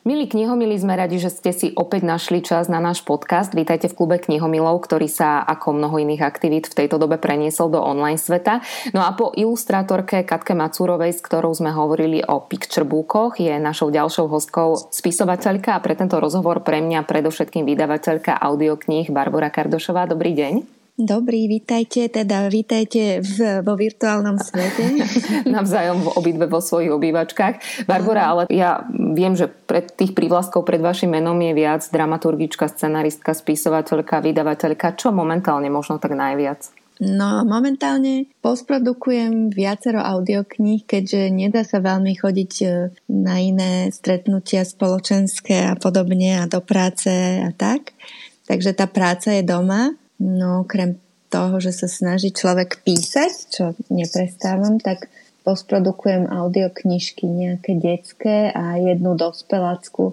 Milí knihomili, sme radi, že ste si opäť našli čas na náš podcast. Vítajte v klube knihomilov, ktorý sa ako mnoho iných aktivít v tejto dobe preniesol do online sveta. No a po ilustrátorke Katke Macúrovej, s ktorou sme hovorili o picturebookoch, je našou ďalšou hostkou spisovateľka a pre tento rozhovor pre mňa predovšetkým vydavateľka audiokníh Barbara Kardošová. Dobrý deň. Dobrý, vítajte, teda vítajte v, vo virtuálnom svete. Navzájom v obidve vo svojich obývačkách. Barbara, ale ja viem, že pred tých prívlastkov pred vašim menom je viac dramaturgička, scenaristka, spisovateľka, vydavateľka. Čo momentálne možno tak najviac? No momentálne postprodukujem viacero audiokníh, keďže nedá sa veľmi chodiť e, na iné stretnutia spoločenské a podobne a do práce a tak. Takže tá práca je doma No okrem toho, že sa snaží človek písať, čo neprestávam, tak postprodukujem audioknižky nejaké detské a jednu dospelácku,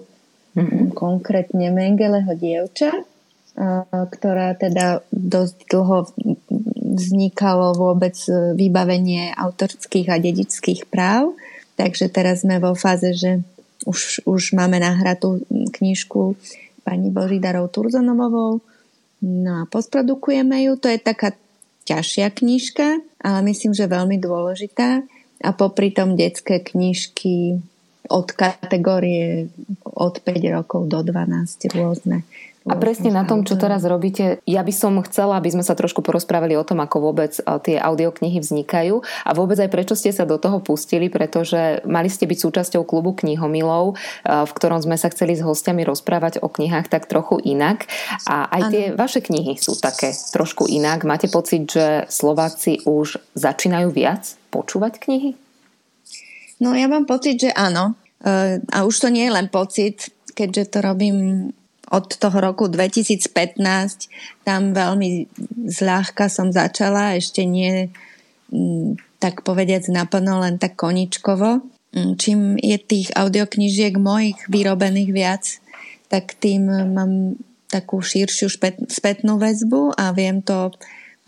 mm-hmm. konkrétne Mengeleho dievča, ktorá teda dosť dlho vznikalo vôbec vybavenie autorských a dedičských práv. Takže teraz sme vo fáze, že už, už máme nahratú knižku pani Božidarou Turzonovou No a postprodukujeme ju, to je taká ťažšia knižka, ale myslím, že veľmi dôležitá. A popri tom detské knižky od kategórie od 5 rokov do 12 rôzne. A presne na tom, čo teraz robíte, ja by som chcela, aby sme sa trošku porozprávali o tom, ako vôbec e, tie audioknihy vznikajú a vôbec aj prečo ste sa do toho pustili, pretože mali ste byť súčasťou klubu knihomilov, e, v ktorom sme sa chceli s hostiami rozprávať o knihách tak trochu inak. A aj tie ano. vaše knihy sú také trošku inak. Máte pocit, že Slováci už začínajú viac počúvať knihy? No ja mám pocit, že áno. E, a už to nie je len pocit, keďže to robím od toho roku 2015 tam veľmi zľahka som začala, ešte nie mm, tak povediac naplno, len tak koničkovo. Mm, čím je tých audioknižiek mojich vyrobených viac, tak tým mám takú širšiu spätnú väzbu a viem to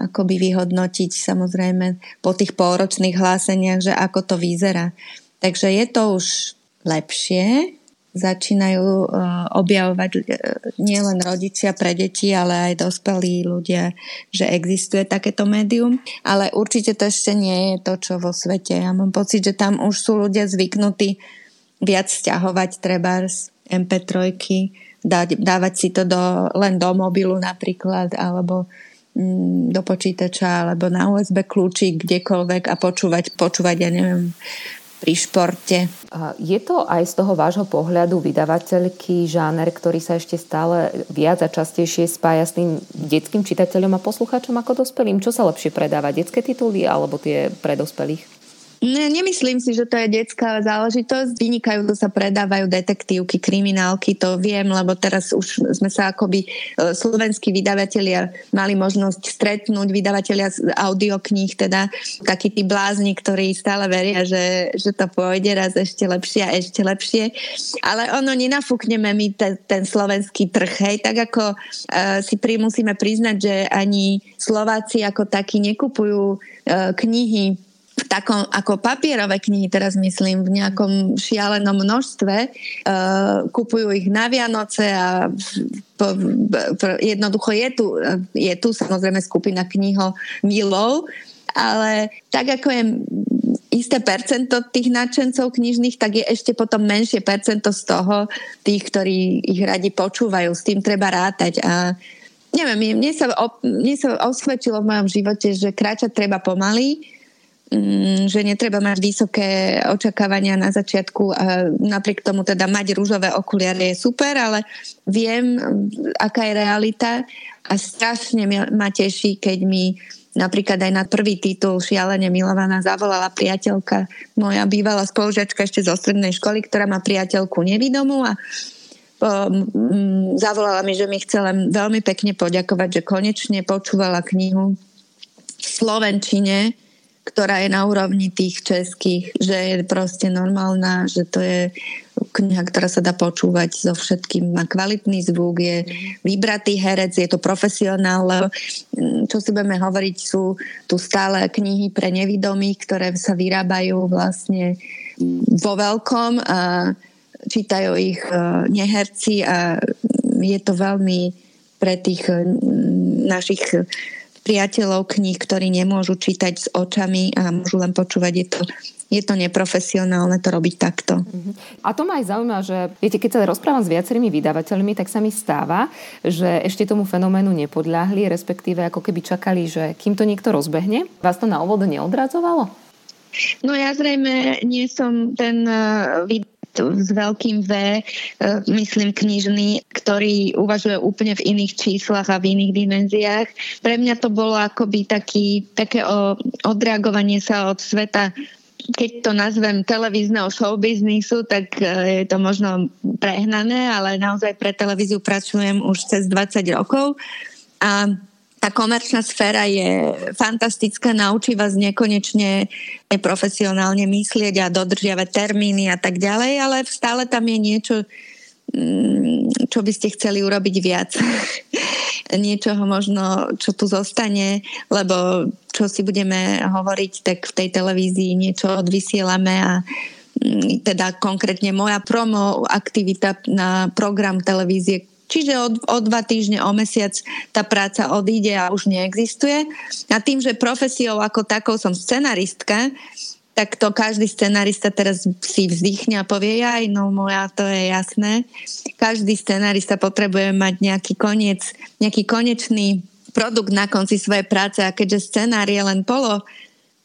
akoby vyhodnotiť samozrejme po tých pôročných hláseniach, že ako to vyzerá. Takže je to už lepšie, začínajú uh, objavovať uh, nielen rodičia pre deti, ale aj dospelí ľudia, že existuje takéto médium. Ale určite to ešte nie je to, čo vo svete. Ja mám pocit, že tam už sú ľudia zvyknutí viac stiahovať treba z MP3, dať, dávať si to do, len do mobilu napríklad, alebo mm, do počítača, alebo na USB kľúčik, kdekoľvek a počúvať, počúvať, ja neviem, pri športe. Je to aj z toho vášho pohľadu vydavateľky žáner, ktorý sa ešte stále viac a častejšie spája s tým detským čitateľom a poslucháčom ako dospelým? Čo sa lepšie predáva, detské tituly alebo tie pre dospelých? Ne, nemyslím si, že to je detská záležitosť. Vynikajúco sa predávajú detektívky, kriminálky, to viem, lebo teraz už sme sa akoby e, slovenskí vydavatelia mali možnosť stretnúť, vydavatelia audiokníh, teda takí tí blázni, ktorí stále veria, že, že to pôjde raz ešte lepšie a ešte lepšie. Ale ono, nenafúkneme my ten, ten slovenský trh, hej, tak ako uh, si pri, musíme priznať, že ani Slováci ako takí nekupujú uh, knihy v takom, ako papierové knihy, teraz myslím, v nejakom šialenom množstve, uh, kupujú ich na Vianoce a po, po, jednoducho je tu, je tu samozrejme skupina kniho milov, ale tak ako je isté percento tých nadšencov knižných, tak je ešte potom menšie percento z toho tých, ktorí ich radi počúvajú. S tým treba rátať a neviem, mne sa, mne sa osvedčilo v mojom živote, že kráčať treba pomaly, že netreba mať vysoké očakávania na začiatku a napriek tomu teda mať rúžové okuliare je super, ale viem, aká je realita a strašne ma teší, keď mi napríklad aj na prvý titul Šialene milovaná zavolala priateľka, moja bývalá spolužiačka ešte zo strednej školy, ktorá má priateľku nevidomú a um, zavolala mi, že mi chce len veľmi pekne poďakovať, že konečne počúvala knihu v Slovenčine, ktorá je na úrovni tých českých, že je proste normálna, že to je kniha, ktorá sa dá počúvať so všetkým, má kvalitný zvuk, je vybratý herec, je to profesionál, čo si budeme hovoriť, sú tu stále knihy pre nevidomých, ktoré sa vyrábajú vlastne vo veľkom a čítajú ich e, neherci a je to veľmi pre tých našich priateľov kníh, ktorí nemôžu čítať s očami a môžu len počúvať, je to, je to neprofesionálne to robiť takto. Uh-huh. A to ma aj zaujíma, že viete, keď sa rozprávam s viacerými vydavateľmi, tak sa mi stáva, že ešte tomu fenoménu nepodľahli, respektíve ako keby čakali, že kým to niekto rozbehne. Vás to na úvod neodradzovalo? No ja zrejme nie som ten uh, s veľkým V, e, myslím knižný, ktorý uvažuje úplne v iných číslach a v iných dimenziách. Pre mňa to bolo akoby taký, také odreagovanie sa od sveta keď to nazvem televízneho showbiznisu, tak e, je to možno prehnané, ale naozaj pre televíziu pracujem už cez 20 rokov a tá komerčná sféra je fantastická, naučí vás nekonečne profesionálne myslieť a dodržiavať termíny a tak ďalej, ale stále tam je niečo, mm, čo by ste chceli urobiť viac. Niečoho možno, čo tu zostane, lebo čo si budeme hovoriť, tak v tej televízii niečo odvysielame a mm, teda konkrétne moja promo aktivita na program televízie, Čiže od, o dva týždne, o mesiac tá práca odíde a už neexistuje. A tým, že profesiou ako takou som scenaristka, tak to každý scenarista teraz si vzdychne a povie, aj no moja, to je jasné. Každý scenarista potrebuje mať nejaký koniec, nejaký konečný produkt na konci svojej práce a keďže scenár je len polo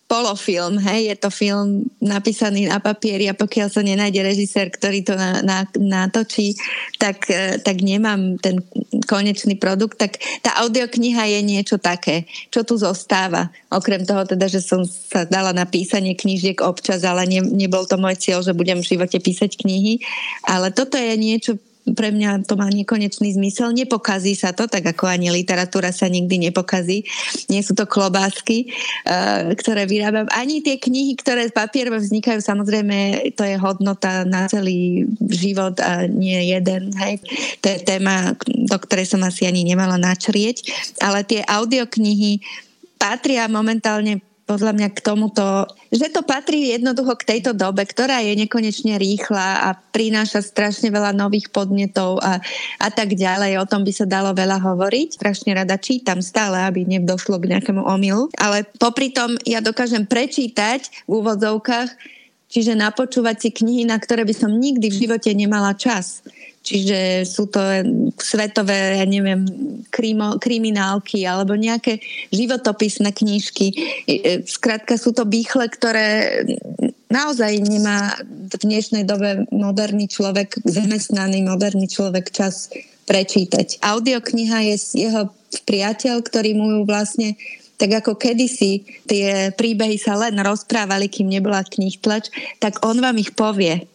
polofilm, hej, je to film napísaný na papieri a pokiaľ sa nenájde režisér, ktorý to na, na, natočí, tak, e, tak nemám ten konečný produkt, tak tá audiokniha je niečo také, čo tu zostáva. Okrem toho teda, že som sa dala na písanie knížiek občas, ale ne, nebol to môj cieľ, že budem v živote písať knihy, ale toto je niečo, pre mňa to má nekonečný zmysel. Nepokazí sa to, tak ako ani literatúra sa nikdy nepokazí. Nie sú to klobásky, uh, ktoré vyrábam. Ani tie knihy, ktoré z papierov vznikajú, samozrejme, to je hodnota na celý život a nie jeden. Hej. To je téma, do ktorej som asi ani nemala načrieť. Ale tie audioknihy patria momentálne podľa mňa k tomuto, že to patrí jednoducho k tejto dobe, ktorá je nekonečne rýchla a prináša strašne veľa nových podnetov a, a tak ďalej. O tom by sa dalo veľa hovoriť. Strašne rada čítam stále, aby nedošlo k nejakému omylu. Ale popri tom ja dokážem prečítať v úvodzovkách, čiže napočúvať si knihy, na ktoré by som nikdy v živote nemala čas. Čiže sú to svetové, ja neviem, krimo, kriminálky alebo nejaké životopisné knižky. Skrátka sú to býchle, ktoré naozaj nemá v dnešnej dobe moderný človek, zamestnaný moderný človek čas prečítať. Audiokniha je jeho priateľ, ktorý mu ju vlastne tak ako kedysi tie príbehy sa len rozprávali, kým nebola knih tlač, tak on vám ich povie.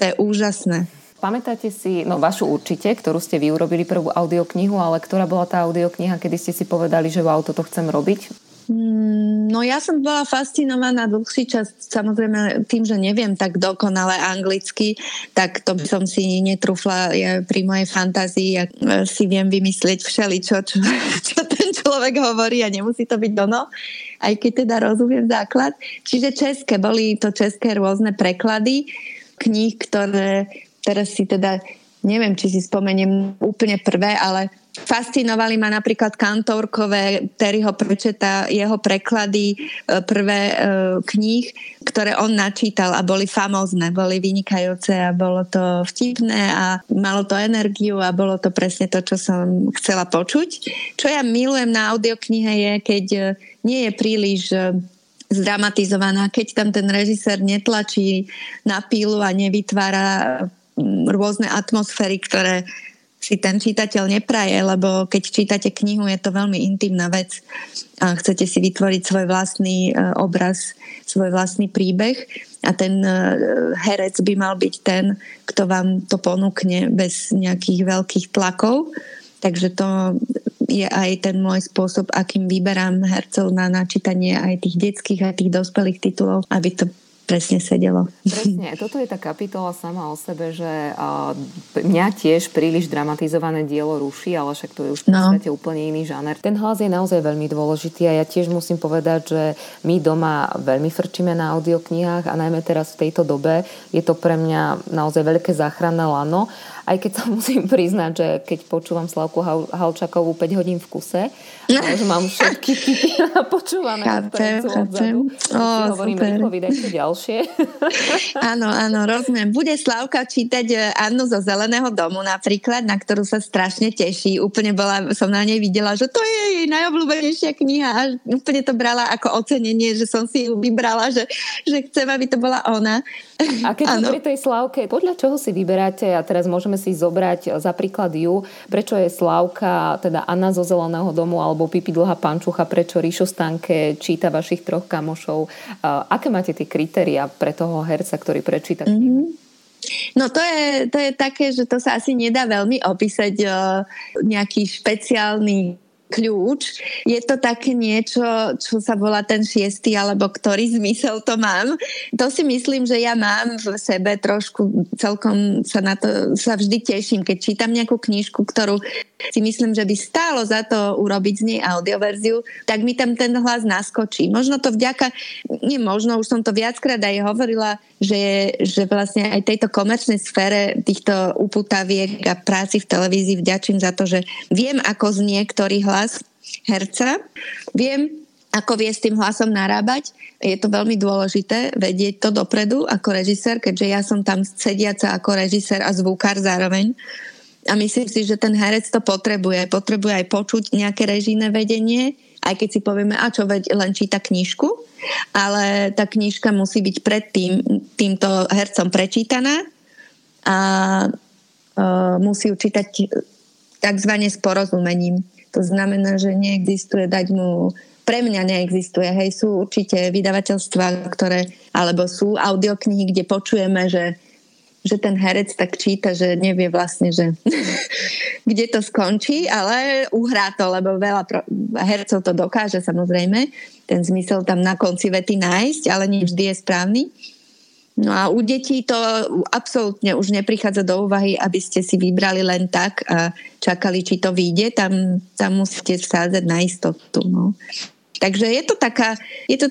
To je úžasné. Pamätáte si, no vašu určite, ktorú ste vy urobili prvú audioknihu, ale ktorá bola tá audiokniha, kedy ste si povedali, že wow, toto chcem robiť? Mm, no ja som bola fascinovaná dlhší čas, samozrejme tým, že neviem tak dokonale anglicky, tak to by som si netrúfla ja, pri mojej fantázii. Ja e, si viem vymyslieť všeličo, čo, čo ten človek hovorí a nemusí to byť dono, aj keď teda rozumiem základ. Čiže české, boli to české rôzne preklady kníh, ktoré teraz si teda neviem, či si spomeniem úplne prvé, ale fascinovali ma napríklad kantorkové, Terryho prečeta, jeho preklady e, prvé e, kníh, ktoré on načítal a boli famózne, boli vynikajúce a bolo to vtipné a malo to energiu a bolo to presne to, čo som chcela počuť. Čo ja milujem na audioknihe je, keď e, nie je príliš zdramatizovaná, keď tam ten režisér netlačí na pílu a nevytvára rôzne atmosféry, ktoré si ten čítateľ nepraje, lebo keď čítate knihu, je to veľmi intimná vec a chcete si vytvoriť svoj vlastný e, obraz, svoj vlastný príbeh a ten e, herec by mal byť ten, kto vám to ponúkne bez nejakých veľkých tlakov. Takže to je aj ten môj spôsob, akým vyberám hercov na načítanie aj tých detských, aj tých dospelých titulov, aby to presne sedelo. Presne, toto je tá kapitola sama o sebe, že mňa tiež príliš dramatizované dielo ruší, ale však to je už v no. podstate no. úplne iný žáner. Ten hlas je naozaj veľmi dôležitý a ja tiež musím povedať, že my doma veľmi frčíme na audioknihách a najmä teraz v tejto dobe je to pre mňa naozaj veľké záchranné lano aj keď sa musím priznať, že keď počúvam Slavku Halčakovú 5 hodín v kuse, ale že mám všetky typy počúvané chápem, chápem. O, hovorím super. rýchlo, vydajte ďalšie. Áno, áno, rozumiem. Bude Slavka čítať e, Annu zo Zeleného domu napríklad, na ktorú sa strašne teší. Úplne bola, som na nej videla, že to je jej najobľúbenejšia kniha a úplne to brala ako ocenenie, že som si ju vybrala, že, že chcem, aby to bola ona. A keď pri tej Slavke, podľa čoho si vyberáte, a teraz môžeme si zobrať za príklad ju, prečo je Slavka, teda Anna zo Zeleného domu, alebo Pipi Dlhá pančucha, prečo Ríšo Stanke číta vašich troch kamošov. Aké máte tie kritéria pre toho herca, ktorý prečíta knihu? Mm-hmm. No to je, to je také, že to sa asi nedá veľmi opísať uh, nejaký špeciálny kľúč. Je to také niečo, čo sa volá ten šiestý, alebo ktorý zmysel to mám. To si myslím, že ja mám v sebe trošku, celkom sa na to sa vždy teším, keď čítam nejakú knižku, ktorú si myslím, že by stálo za to urobiť z nej audioverziu, tak mi tam ten hlas naskočí. Možno to vďaka, nie možno, už som to viackrát aj hovorila, že, že vlastne aj tejto komerčnej sfére týchto uputaviek a práci v televízii vďačím za to, že viem, ako znie ktorý hlas herca, viem, ako vie s tým hlasom narábať. Je to veľmi dôležité vedieť to dopredu ako režisér, keďže ja som tam sediaca ako režisér a zvukár zároveň. A myslím si, že ten herec to potrebuje. Potrebuje aj počuť nejaké režijné vedenie, aj keď si povieme, a čo len číta knižku, ale tá knižka musí byť pred tým, týmto hercom prečítaná a uh, musí ju čítať takzvané s porozumením. To znamená, že neexistuje dať mu pre mňa neexistuje. Hej, sú určite vydavateľstva, ktoré, alebo sú audioknihy, kde počujeme, že že ten herec tak číta, že nevie vlastne, že kde to skončí, ale uhrá to, lebo veľa pro- hercov to dokáže samozrejme, ten zmysel tam na konci vety nájsť, ale nie vždy je správny. No a u detí to absolútne už neprichádza do úvahy, aby ste si vybrali len tak a čakali, či to vyjde. Tam, tam musíte vsádzať na istotu. No. Takže je to taká, je to,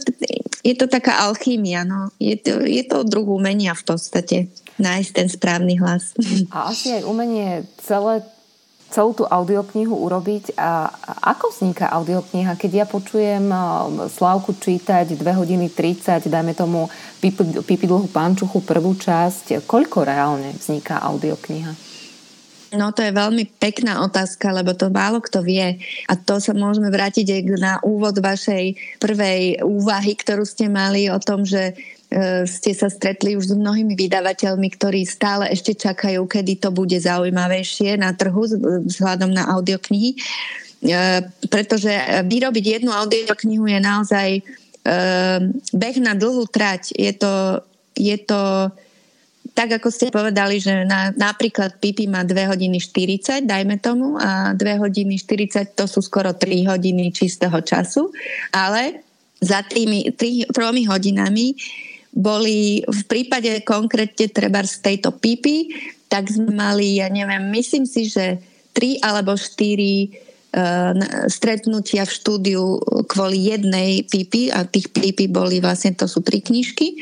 je to taká alchýmia. No. Je, to, je to druh umenia v podstate nájsť ten správny hlas. A asi aj umenie celé celú tú audioknihu urobiť. A ako vzniká audiokniha? Keď ja počujem Slavku čítať 2 hodiny 30, dajme tomu Pipi dlhú pančuchu prvú časť, koľko reálne vzniká audiokniha? No to je veľmi pekná otázka, lebo to málo kto vie. A to sa môžeme vrátiť aj na úvod vašej prvej úvahy, ktorú ste mali o tom, že ste sa stretli už s mnohými vydavateľmi, ktorí stále ešte čakajú, kedy to bude zaujímavejšie na trhu vzhľadom na audioknihy. E, pretože vyrobiť jednu audioknihu je naozaj e, beh na dlhú trať. Je to, je to tak, ako ste povedali, že na, napríklad Pipi má 2 hodiny 40, dajme tomu, a 2 hodiny 40 to sú skoro 3 hodiny čistého času, ale za tými 3, 3 hodinami boli v prípade konkrétne treba z tejto pipy, tak sme mali, ja neviem, myslím si, že tri alebo štyri uh, stretnutia v štúdiu kvôli jednej pipy a tých pipy boli vlastne, to sú tri knižky.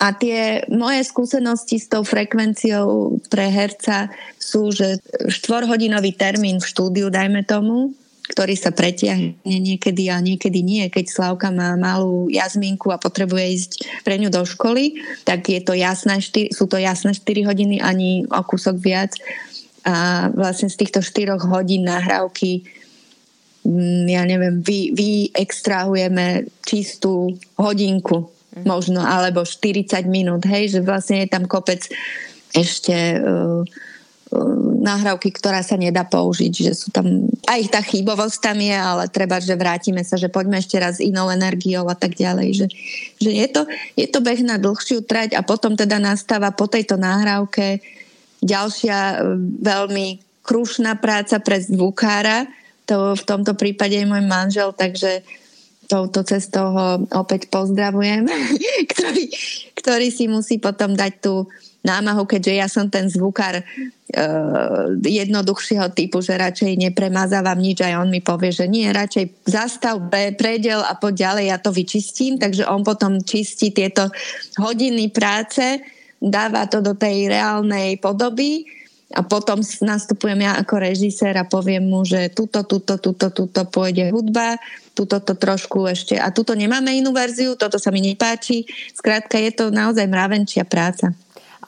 A tie moje skúsenosti s tou frekvenciou pre herca sú, že štvorhodinový termín v štúdiu, dajme tomu, ktorý sa pretiahne niekedy a niekedy nie. Keď Slavka má malú jazminku a potrebuje ísť pre ňu do školy, tak je to jasné, sú to jasné 4 hodiny, ani o kúsok viac. A vlastne z týchto 4 hodín nahrávky mm, ja neviem, vy, vy extrahujeme čistú hodinku mhm. možno, alebo 40 minút, hej, že vlastne je tam kopec ešte uh, nahrávky, ktorá sa nedá použiť, že sú tam, aj tá chybovosť tam je, ale treba, že vrátime sa, že poďme ešte raz inou energiou a tak ďalej, že, že je, to, je to beh na dlhšiu trať a potom teda nastáva po tejto nahrávke ďalšia e, veľmi krušná práca pre zvukára, to v tomto prípade je môj manžel, takže touto cestou ho opäť pozdravujem, ktorý, ktorý si musí potom dať tú námahu, keďže ja som ten zvukár uh, jednoduchšieho typu, že radšej nepremazávam nič, aj on mi povie, že nie, radšej zastav pre, predel a poď ďalej, ja to vyčistím, takže on potom čistí tieto hodiny práce, dáva to do tej reálnej podoby a potom nastupujem ja ako režisér a poviem mu, že tuto, tuto, tuto, tuto pôjde hudba, tuto to trošku ešte a tuto nemáme inú verziu, toto sa mi nepáči. Skrátka je to naozaj mravenčia práca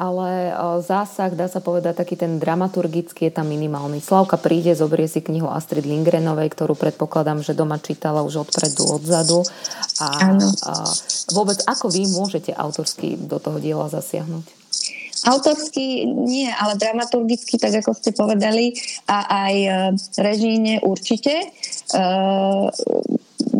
ale zásah, dá sa povedať, taký ten dramaturgický je tam minimálny. Slavka príde, zobrie si knihu Astrid Lindgrenovej, ktorú predpokladám, že doma čítala už odpredu, odzadu. A, a vôbec ako vy môžete autorsky do toho diela zasiahnuť? Autorsky nie, ale dramaturgicky, tak ako ste povedali, a aj e, režíne určite. E,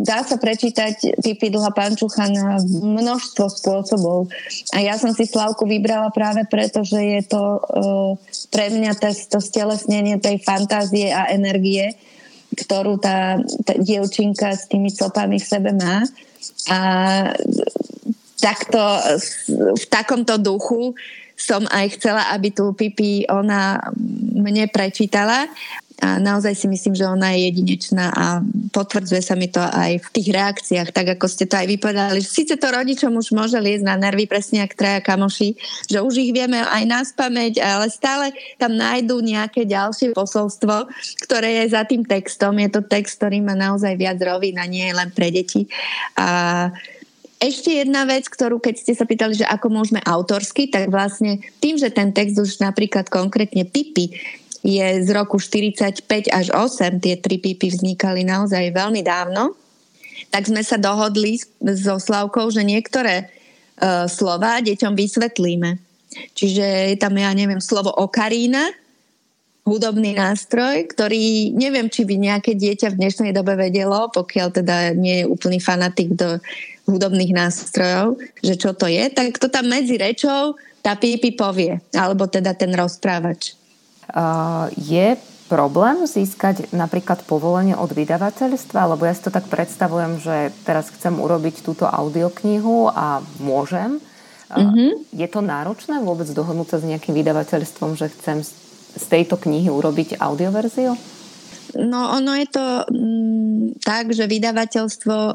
dá sa prečítať Pipi dlhá pančucha na množstvo spôsobov. A ja som si Slavku vybrala práve preto, že je to uh, pre mňa to stelesnenie tej fantázie a energie, ktorú tá, tá dievčinka s tými copami v sebe má. A takto, v takomto duchu som aj chcela, aby tu Pipi ona mne prečítala a naozaj si myslím, že ona je jedinečná a potvrdzuje sa mi to aj v tých reakciách, tak ako ste to aj vypovedali. Sice to rodičom už môže liesť na nervy, presne ak traja kamoši, že už ich vieme aj nás pamäť, ale stále tam nájdú nejaké ďalšie posolstvo, ktoré je za tým textom. Je to text, ktorý má naozaj viac rovín a nie len pre deti. A ešte jedna vec, ktorú keď ste sa pýtali, že ako môžeme autorsky, tak vlastne tým, že ten text už napríklad konkrétne Pipi je z roku 45 až 8, tie tri pípy vznikali naozaj veľmi dávno, tak sme sa dohodli so Slavkou, že niektoré uh, slova deťom vysvetlíme. Čiže je tam, ja neviem, slovo okarína, hudobný nástroj, ktorý neviem, či by nejaké dieťa v dnešnej dobe vedelo, pokiaľ teda nie je úplný fanatik do hudobných nástrojov, že čo to je, tak to tam medzi rečou tá pípi povie, alebo teda ten rozprávač je problém získať napríklad povolenie od vydavateľstva? Lebo ja si to tak predstavujem, že teraz chcem urobiť túto audioknihu a môžem. Mm-hmm. Je to náročné vôbec dohodnúť sa s nejakým vydavateľstvom, že chcem z tejto knihy urobiť audioverziu? No ono je to mm, tak, že vydavateľstvo e,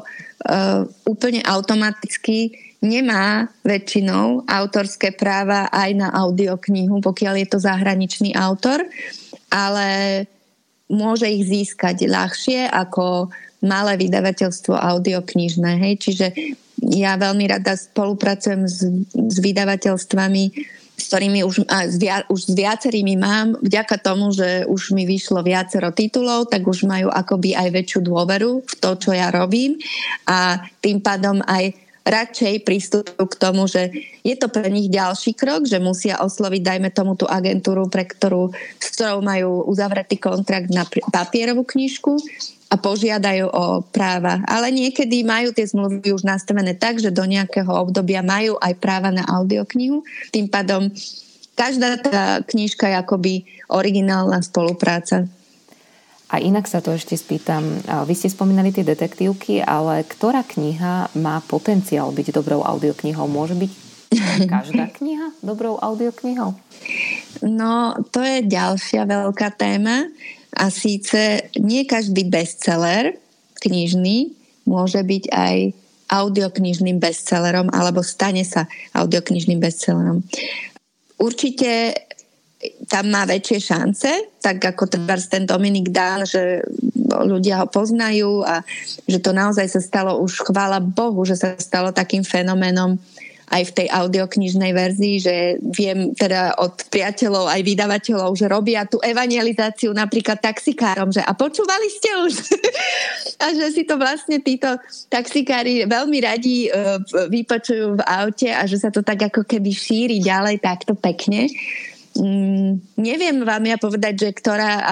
úplne automaticky nemá väčšinou autorské práva aj na audioknihu, pokiaľ je to zahraničný autor, ale môže ich získať ľahšie ako malé vydavateľstvo audioknižné. Hej? Čiže ja veľmi rada spolupracujem s, s vydavateľstvami, s ktorými už, a s via, už s viacerými mám, vďaka tomu, že už mi vyšlo viacero titulov, tak už majú akoby aj väčšiu dôveru v to, čo ja robím a tým pádom aj radšej prístupujú k tomu, že je to pre nich ďalší krok, že musia osloviť, dajme tomu tú agentúru, pre ktorú, s ktorou majú uzavretý kontrakt na papierovú knižku a požiadajú o práva. Ale niekedy majú tie zmluvy už nastavené tak, že do nejakého obdobia majú aj práva na audioknihu. Tým pádom každá tá knižka je akoby originálna spolupráca. A inak sa to ešte spýtam. Vy ste spomínali tie detektívky, ale ktorá kniha má potenciál byť dobrou audioknihou? Môže byť každá kniha dobrou audioknihou? No, to je ďalšia veľká téma. A síce nie každý bestseller knižný môže byť aj audioknižným bestsellerom alebo stane sa audioknižným bestsellerom. Určite tam má väčšie šance, tak ako teda ten Dominik Dán, že ľudia ho poznajú a že to naozaj sa stalo už, chvála Bohu, že sa stalo takým fenoménom aj v tej audioknižnej verzii, že viem teda od priateľov aj vydavateľov, že robia tú evangelizáciu napríklad taxikárom, že a počúvali ste už? a že si to vlastne títo taxikári veľmi radi uh, vypočujú v aute a že sa to tak ako keby šíri ďalej takto pekne. Mm, neviem vám ja povedať, že ktorá, e,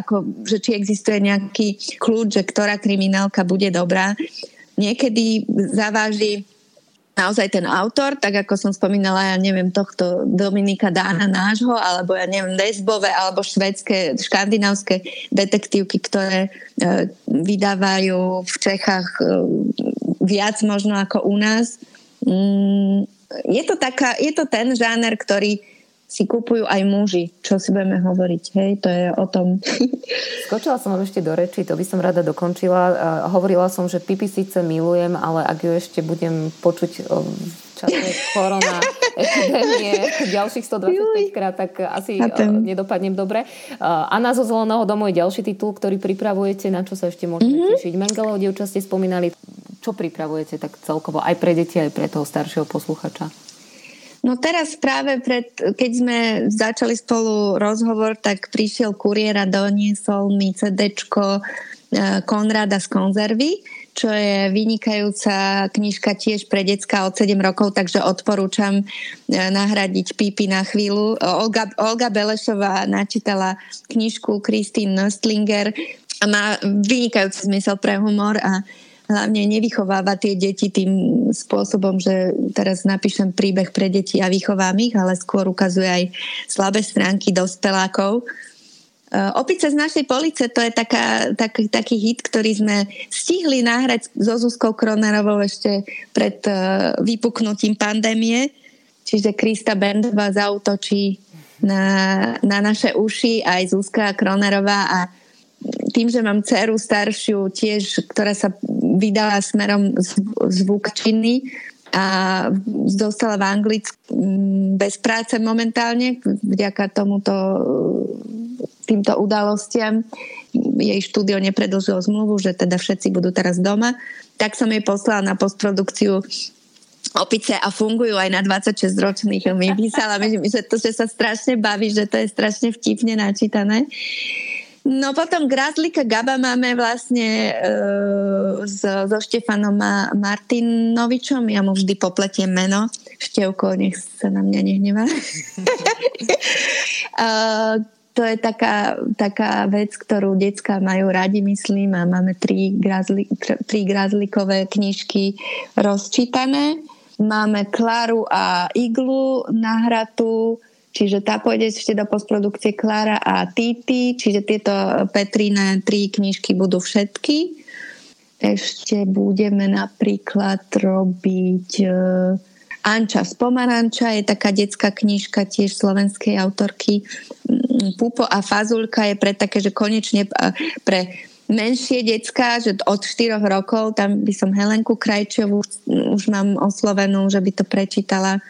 ako, že či existuje nejaký kľúč, že ktorá kriminálka bude dobrá. Niekedy zaváži naozaj ten autor, tak ako som spomínala, ja neviem, tohto Dominika Dána nášho, alebo ja neviem, lesbové, alebo švedské, škandinávske detektívky, ktoré e, vydávajú v Čechách e, viac možno ako u nás. Mm, je to, taká, je to ten žáner, ktorý si kupujú aj muži, čo si budeme hovoriť, hej, to je o tom. Skočila som ešte do reči, to by som rada dokončila. Hovorila som, že Pipi síce milujem, ale ak ju ešte budem počuť v čase korona, epidémie, ďalších 125 krát, tak asi nedopadnem dobre. Anna zo Zeleného domu je ďalší titul, ktorý pripravujete, na čo sa ešte môžeme mm-hmm. tešiť. Mengelov dievča ste spomínali. Čo pripravujete tak celkovo aj pre deti, aj pre toho staršieho posluchača? No teraz práve pred, keď sme začali spolu rozhovor, tak prišiel kuriér a doniesol mi CDčko eh, Konrada z konzervy, čo je vynikajúca knižka tiež pre decka od 7 rokov, takže odporúčam eh, nahradiť Pípy na chvíľu. Olga, Olga Belešová načítala knižku Kristín Nostlinger a má vynikajúci zmysel pre humor a hlavne nevychováva tie deti tým spôsobom, že teraz napíšem príbeh pre deti a vychovám ich, ale skôr ukazuje aj slabé stránky dospelákov. Uh, Opice z našej police, to je taká, tak, taký hit, ktorý sme stihli nahrať so Zuzkou Kronerovou ešte pred uh, vypuknutím pandémie. Čiže Krista Bendová zautočí na, na naše uši aj Zuzka Kronerová a tým, že mám dceru staršiu tiež, ktorá sa vydala smerom zvukčiny a dostala v Anglicku mm, bez práce momentálne vďaka tomuto týmto udalostiam jej štúdio nepredlžilo zmluvu, že teda všetci budú teraz doma, tak som jej poslala na postprodukciu opice a fungujú aj na 26 ročných. Mi písala, že to, že sa strašne baví, že to je strašne vtipne načítané. No potom Grazlika Gaba máme vlastne e, so, so Štefanom Martinovičom. Ja mu vždy popletiem meno. Števko, nech sa na mňa nehnevá. e, to je taká, taká vec, ktorú decka majú radi, myslím, a máme tri, grazli, tri grazlikové knižky rozčítané. Máme Klaru a Iglu nahratú Čiže tá pôjde ešte do postprodukcie Klára a Titi, čiže tieto Petrine tri knižky budú všetky. Ešte budeme napríklad robiť uh, Anča z Pomaranča, je taká detská knižka tiež slovenskej autorky. Mm, Pupo a Fazulka je pre také, že konečne pre menšie decka, že od 4 rokov, tam by som Helenku Krajčovú už mám oslovenú, že by to prečítala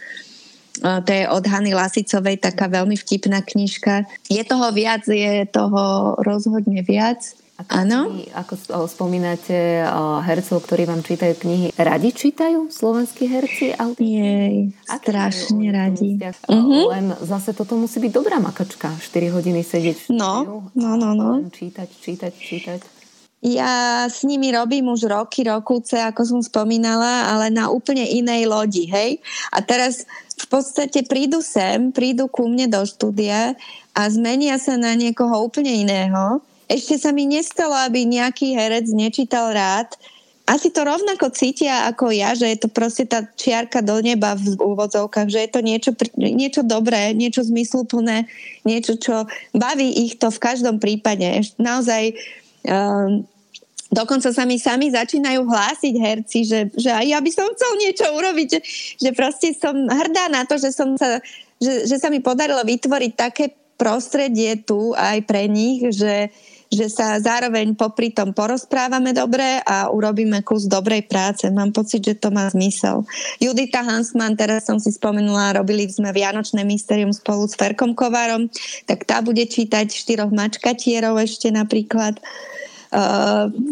to je od Hany Lasicovej taká veľmi vtipná knižka. Je toho viac, je toho rozhodne viac. Áno. Ako spomínate hercov, ktorí vám čítajú knihy, radi čítajú slovenskí herci? Nie, strašne radi. Uh-huh. Len zase toto musí byť dobrá makačka. 4 hodiny sedieť v no, no, no, no. Čítať, čítať, čítať. Ja s nimi robím už roky, rokúce, ako som spomínala, ale na úplne inej lodi, hej? A teraz v podstate prídu sem, prídu ku mne do štúdia a zmenia sa na niekoho úplne iného. Ešte sa mi nestalo, aby nejaký herec nečítal rád. Asi to rovnako cítia ako ja, že je to proste tá čiarka do neba v úvodzovkách, že je to niečo, niečo dobré, niečo zmysluplné, niečo, čo baví ich to v každom prípade. Naozaj um, Dokonca sa mi sami začínajú hlásiť herci, že, že aj ja by som chcel niečo urobiť, že, že proste som hrdá na to, že, som sa, že, že sa mi podarilo vytvoriť také prostredie tu aj pre nich, že, že sa zároveň popri tom porozprávame dobre a urobíme kus dobrej práce. Mám pocit, že to má zmysel. Judita Hansman, teraz som si spomenula, robili sme Vianočné mysterium spolu s Ferkom Kovárom, tak tá bude čítať štyroch mačkatierov ešte napríklad.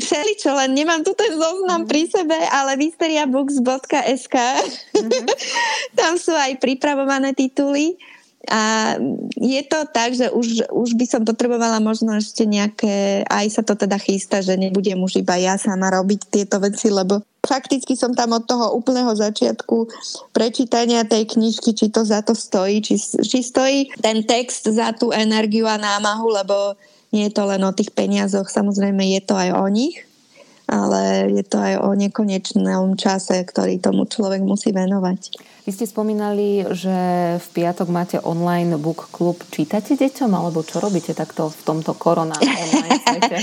Všeličo, len nemám tu ten zoznam pri sebe, ale visteriabooks.sk mm-hmm. tam sú aj pripravované tituly. A je to tak, že už, už by som potrebovala možno ešte nejaké, aj sa to teda chystá, že nebudem už iba ja sama robiť tieto veci, lebo fakticky som tam od toho úplného začiatku prečítania tej knižky, či to za to stojí, či, či stojí ten text za tú energiu a námahu, lebo nie je to len o tých peniazoch, samozrejme je to aj o nich. ale je to aj o nekonečnom čase, ktorý tomu človek musí venovať. Vy ste spomínali, že v piatok máte online book klub. Čítate deťom, alebo čo robíte takto v tomto korona online svete?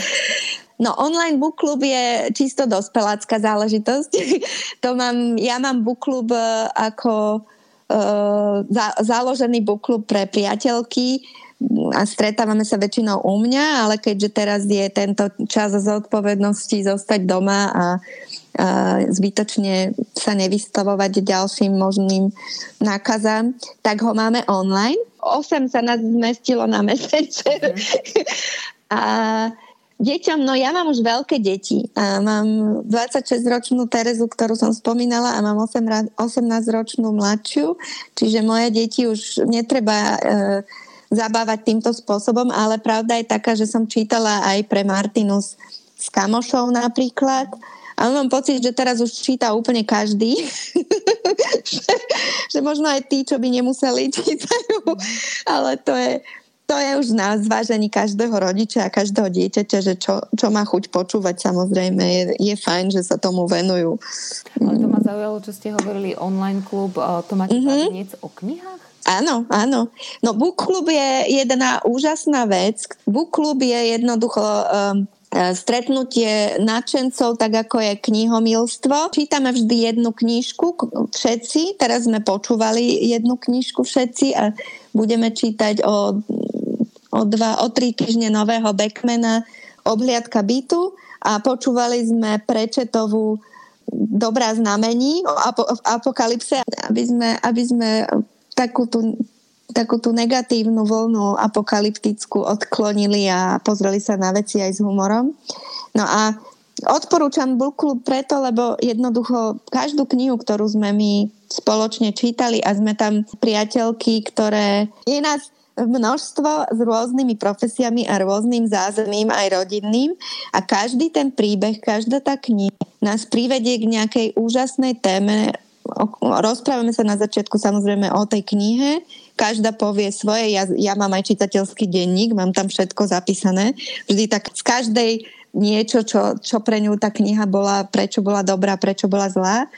No online book klub je čisto dospelácká záležitosť. to mám, ja mám book klub e, ako uh, za, založený book klub pre priateľky a stretávame sa väčšinou u mňa, ale keďže teraz je tento čas zodpovednosti zostať doma a, a zbytočne sa nevystavovať ďalším možným nákazám, tak ho máme online. 8 sa nás zmestilo na Messenger. Mm. a Deťom, no ja mám už veľké deti. A mám 26-ročnú Terezu, ktorú som spomínala a mám 18-ročnú mladšiu, čiže moje deti už netreba e, zabávať týmto spôsobom, ale pravda je taká, že som čítala aj pre Martinus s kamošou napríklad. A mám pocit, že teraz už číta úplne každý. že, že možno aj tí, čo by nemuseli čítajú. Ale to je, to je už na zvážení každého rodiča a každého dieťaťa, že čo, čo má chuť počúvať, samozrejme je, je fajn, že sa tomu venujú. Ale to ma zaujalo, čo ste hovorili, online klub, to máte mm-hmm. o knihách? Áno, áno. No Book Club je jedna úžasná vec. Book Club je jednoducho um, stretnutie nadšencov, tak ako je knihomilstvo. Čítame vždy jednu knižku, všetci. Teraz sme počúvali jednu knižku všetci a budeme čítať o o dva, o tri týždne nového Beckmana obhliadka bytu a počúvali sme prečetovú dobrá znamení o apo- apokalypse, aby sme, aby sme takú tú, takú tú negatívnu voľnu apokalyptickú odklonili a pozreli sa na veci aj s humorom. No a odporúčam Book Club preto, lebo jednoducho každú knihu, ktorú sme my spoločne čítali a sme tam priateľky, ktoré je nás množstvo s rôznymi profesiami a rôznym zázemím aj rodinným a každý ten príbeh, každá tá kniha nás privedie k nejakej úžasnej téme. Rozprávame sa na začiatku samozrejme o tej knihe, každá povie svoje, ja, ja mám aj čitateľský denník, mám tam všetko zapísané. Vždy tak z každej niečo, čo, čo pre ňu tá kniha bola, prečo bola dobrá, prečo bola zlá.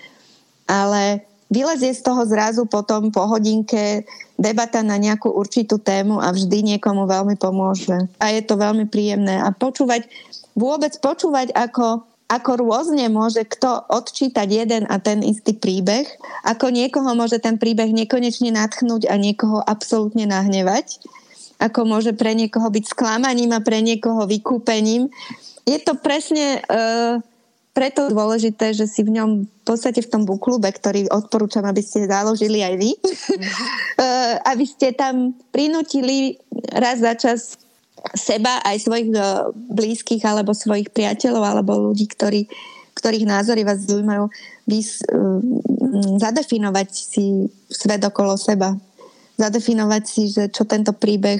Ale vylezie z toho zrazu potom po hodinke debata na nejakú určitú tému a vždy niekomu veľmi pomôže. A je to veľmi príjemné. A počúvať, vôbec počúvať, ako, ako rôzne môže kto odčítať jeden a ten istý príbeh, ako niekoho môže ten príbeh nekonečne natchnúť a niekoho absolútne nahnevať, ako môže pre niekoho byť sklamaním a pre niekoho vykúpením. Je to presne... Uh, preto dôležité, že si v ňom v podstate v tom buklube, ktorý odporúčam, aby ste založili aj vy, mm-hmm. aby ste tam prinútili raz za čas seba aj svojich eh, blízkych alebo svojich priateľov alebo ľudí, ktorí, ktorých názory vás zaujímajú, vys, eh, zadefinovať si svet okolo seba. Zadefinovať si, že čo tento príbeh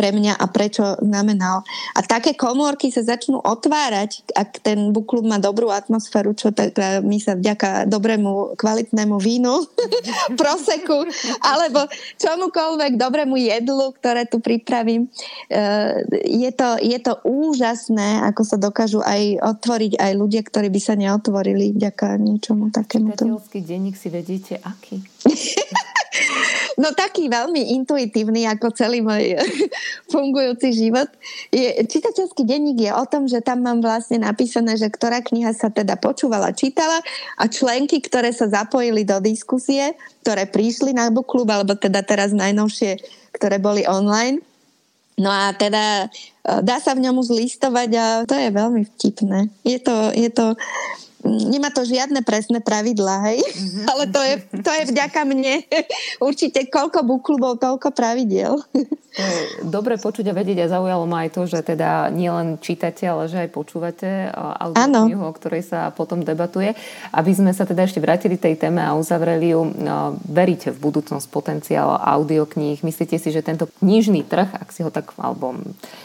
pre mňa a prečo znamenal. A také komórky sa začnú otvárať, ak ten buklub má dobrú atmosféru, čo tak my sa vďaka dobrému, kvalitnému vínu, proseku, alebo čomukoľvek dobrému jedlu, ktoré tu pripravím. Eh, je to, je to úžasné, ako sa dokážu aj otvoriť aj ľudia, ktorí by sa neotvorili vďaka niečomu takému. Čitateľský denník si vedíte, aký? No taký veľmi intuitívny ako celý môj fungujúci život. Je, čitateľský denník je o tom, že tam mám vlastne napísané, že ktorá kniha sa teda počúvala, čítala a členky, ktoré sa zapojili do diskusie, ktoré prišli na book klub, alebo teda teraz najnovšie, ktoré boli online. No a teda e, dá sa v ňom už listovať a to je veľmi vtipné. Je to, je to nemá to žiadne presné pravidlá, hej? Mm-hmm. Ale to je, to je vďaka mne. Určite koľko buklubov, toľko pravidiel. Dobre počuť a vedieť a zaujalo ma aj to, že teda nielen čítate, ale že aj počúvate audioknihu, o ktorej sa potom debatuje. Aby sme sa teda ešte vrátili tej téme a uzavreli ju, no, veríte v budúcnosť potenciál audiokníh? Myslíte si, že tento knižný trh, ak si ho tak, alebo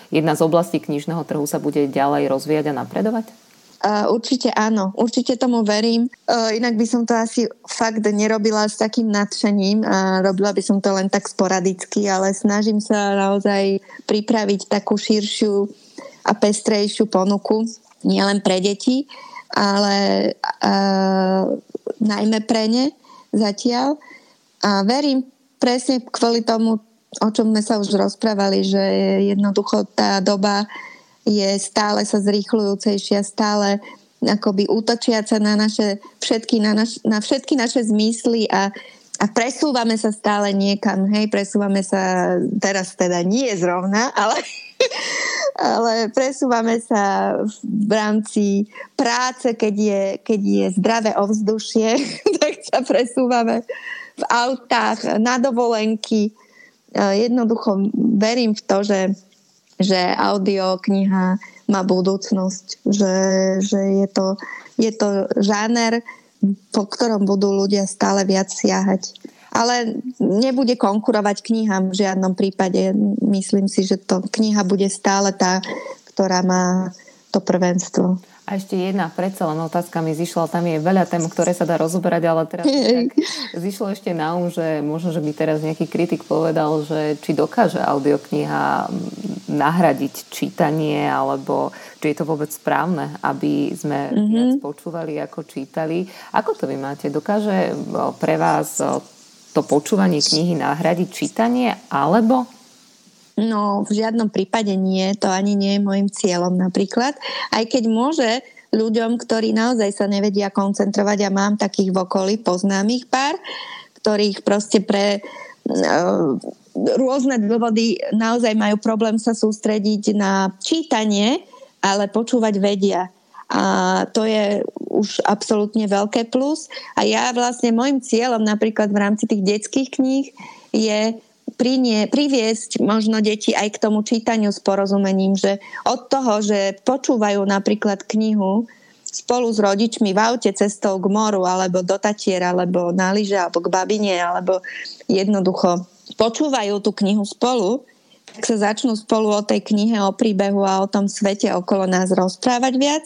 jedna z oblastí knižného trhu sa bude ďalej rozvíjať a napredovať? Uh, určite áno, určite tomu verím. Uh, inak by som to asi fakt nerobila s takým nadšením a robila by som to len tak sporadicky, ale snažím sa naozaj pripraviť takú širšiu a pestrejšiu ponuku, nielen pre deti. ale uh, najmä pre ne zatiaľ. A verím presne kvôli tomu, o čom sme sa už rozprávali, že jednoducho tá doba je stále sa zrýchľujúcejšia, stále akoby útočiaca na naše všetky, na, naš, na všetky naše zmysly a, a presúvame sa stále niekam, hej, presúvame sa teraz teda nie zrovna, ale ale presúvame sa v rámci práce, keď je, keď je zdravé ovzdušie, tak sa presúvame v autách, na dovolenky. Jednoducho verím v to, že, že audiokniha má budúcnosť, že, že je, to, je to žáner, po ktorom budú ľudia stále viac siahať ale nebude konkurovať knihám v žiadnom prípade. Myslím si, že to kniha bude stále tá, ktorá má to prvenstvo. A ešte jedna predsa len otázka mi zišla, tam je veľa tém, ktoré sa dá rozoberať, ale teraz tak zišlo ešte na um, že možno, že by teraz nejaký kritik povedal, že či dokáže audiokniha nahradiť čítanie, alebo či je to vôbec správne, aby sme mm-hmm. viac počúvali ako čítali. Ako to vy máte? Dokáže pre vás to počúvanie knihy nahradiť čítanie, alebo? No, v žiadnom prípade nie. To ani nie je môjim cieľom napríklad. Aj keď môže ľuďom, ktorí naozaj sa nevedia koncentrovať a mám takých v okolí, poznám ich pár, ktorých proste pre uh, rôzne dôvody naozaj majú problém sa sústrediť na čítanie, ale počúvať vedia. A to je už absolútne veľké plus. A ja vlastne môjim cieľom napríklad v rámci tých detských kníh je prinie, priviesť možno deti aj k tomu čítaniu s porozumením, že od toho, že počúvajú napríklad knihu spolu s rodičmi v aute cestou k moru alebo do Tatier alebo na lyže alebo k babine alebo jednoducho počúvajú tú knihu spolu, tak sa začnú spolu o tej knihe, o príbehu a o tom svete okolo nás rozprávať viac.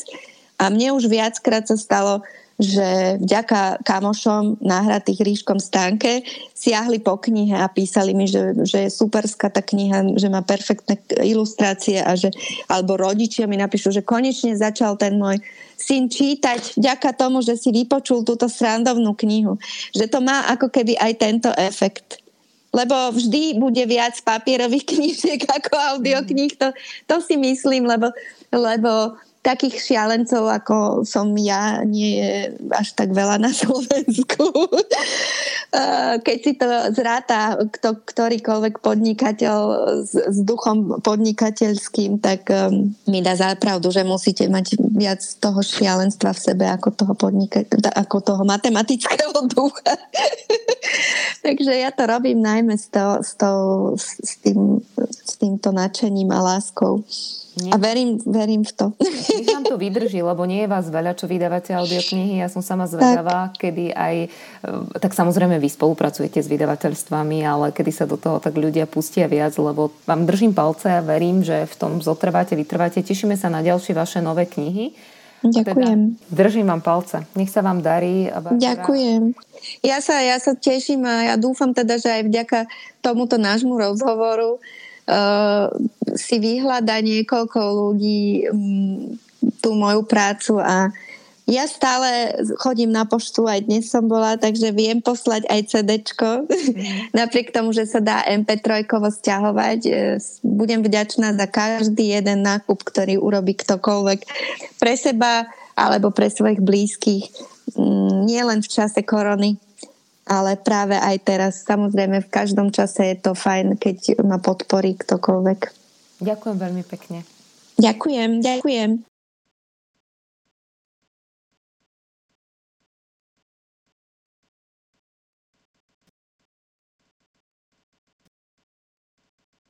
A mne už viackrát sa stalo, že vďaka kamošom nahratých Ríškom Stánke siahli po knihe a písali mi, že, že je superská tá kniha, že má perfektné ilustrácie a že, alebo rodičia mi napíšu, že konečne začal ten môj syn čítať vďaka tomu, že si vypočul túto srandovnú knihu. Že to má ako keby aj tento efekt. Lebo vždy bude viac papierových knížiek ako audiokníh, to, to si myslím, lebo, lebo takých šialencov, ako som ja, nie je až tak veľa na Slovensku. Keď si to zráta kto, ktorýkoľvek podnikateľ s, s duchom podnikateľským, tak um, mi dá zápravdu, že musíte mať viac toho šialenstva v sebe ako toho, podnika- ako toho matematického ducha. Takže ja to robím najmä s, to, s, to, s, tým, s týmto nadšením a láskou. Nie. A verím, verím v to. Nech vám to vydrží, lebo nie je vás veľa, čo vydávate audioknihy. Ja som sama zvedavá, tak. kedy aj... E, tak samozrejme vy spolupracujete s vydavateľstvami, ale kedy sa do toho tak ľudia pustia viac, lebo vám držím palce a verím, že v tom zotrváte, vytrváte. Tešíme sa na ďalšie vaše nové knihy. Ďakujem. Teda držím vám palce. Nech sa vám darí. A Ďakujem. Ja sa, ja sa teším a ja dúfam teda, že aj vďaka tomuto nášmu rozhovoru si vyhľada niekoľko ľudí um, tú moju prácu a ja stále chodím na poštu, aj dnes som bola, takže viem poslať aj CDčko. Mm. Napriek tomu, že sa dá MP3 stiahovať, e, budem vďačná za každý jeden nákup, ktorý urobí ktokoľvek pre seba alebo pre svojich blízkych. Mm, nie len v čase korony, ale práve aj teraz. Samozrejme, v každom čase je to fajn, keď ma podporí ktokoľvek. Ďakujem veľmi pekne. Ďakujem, ďakujem.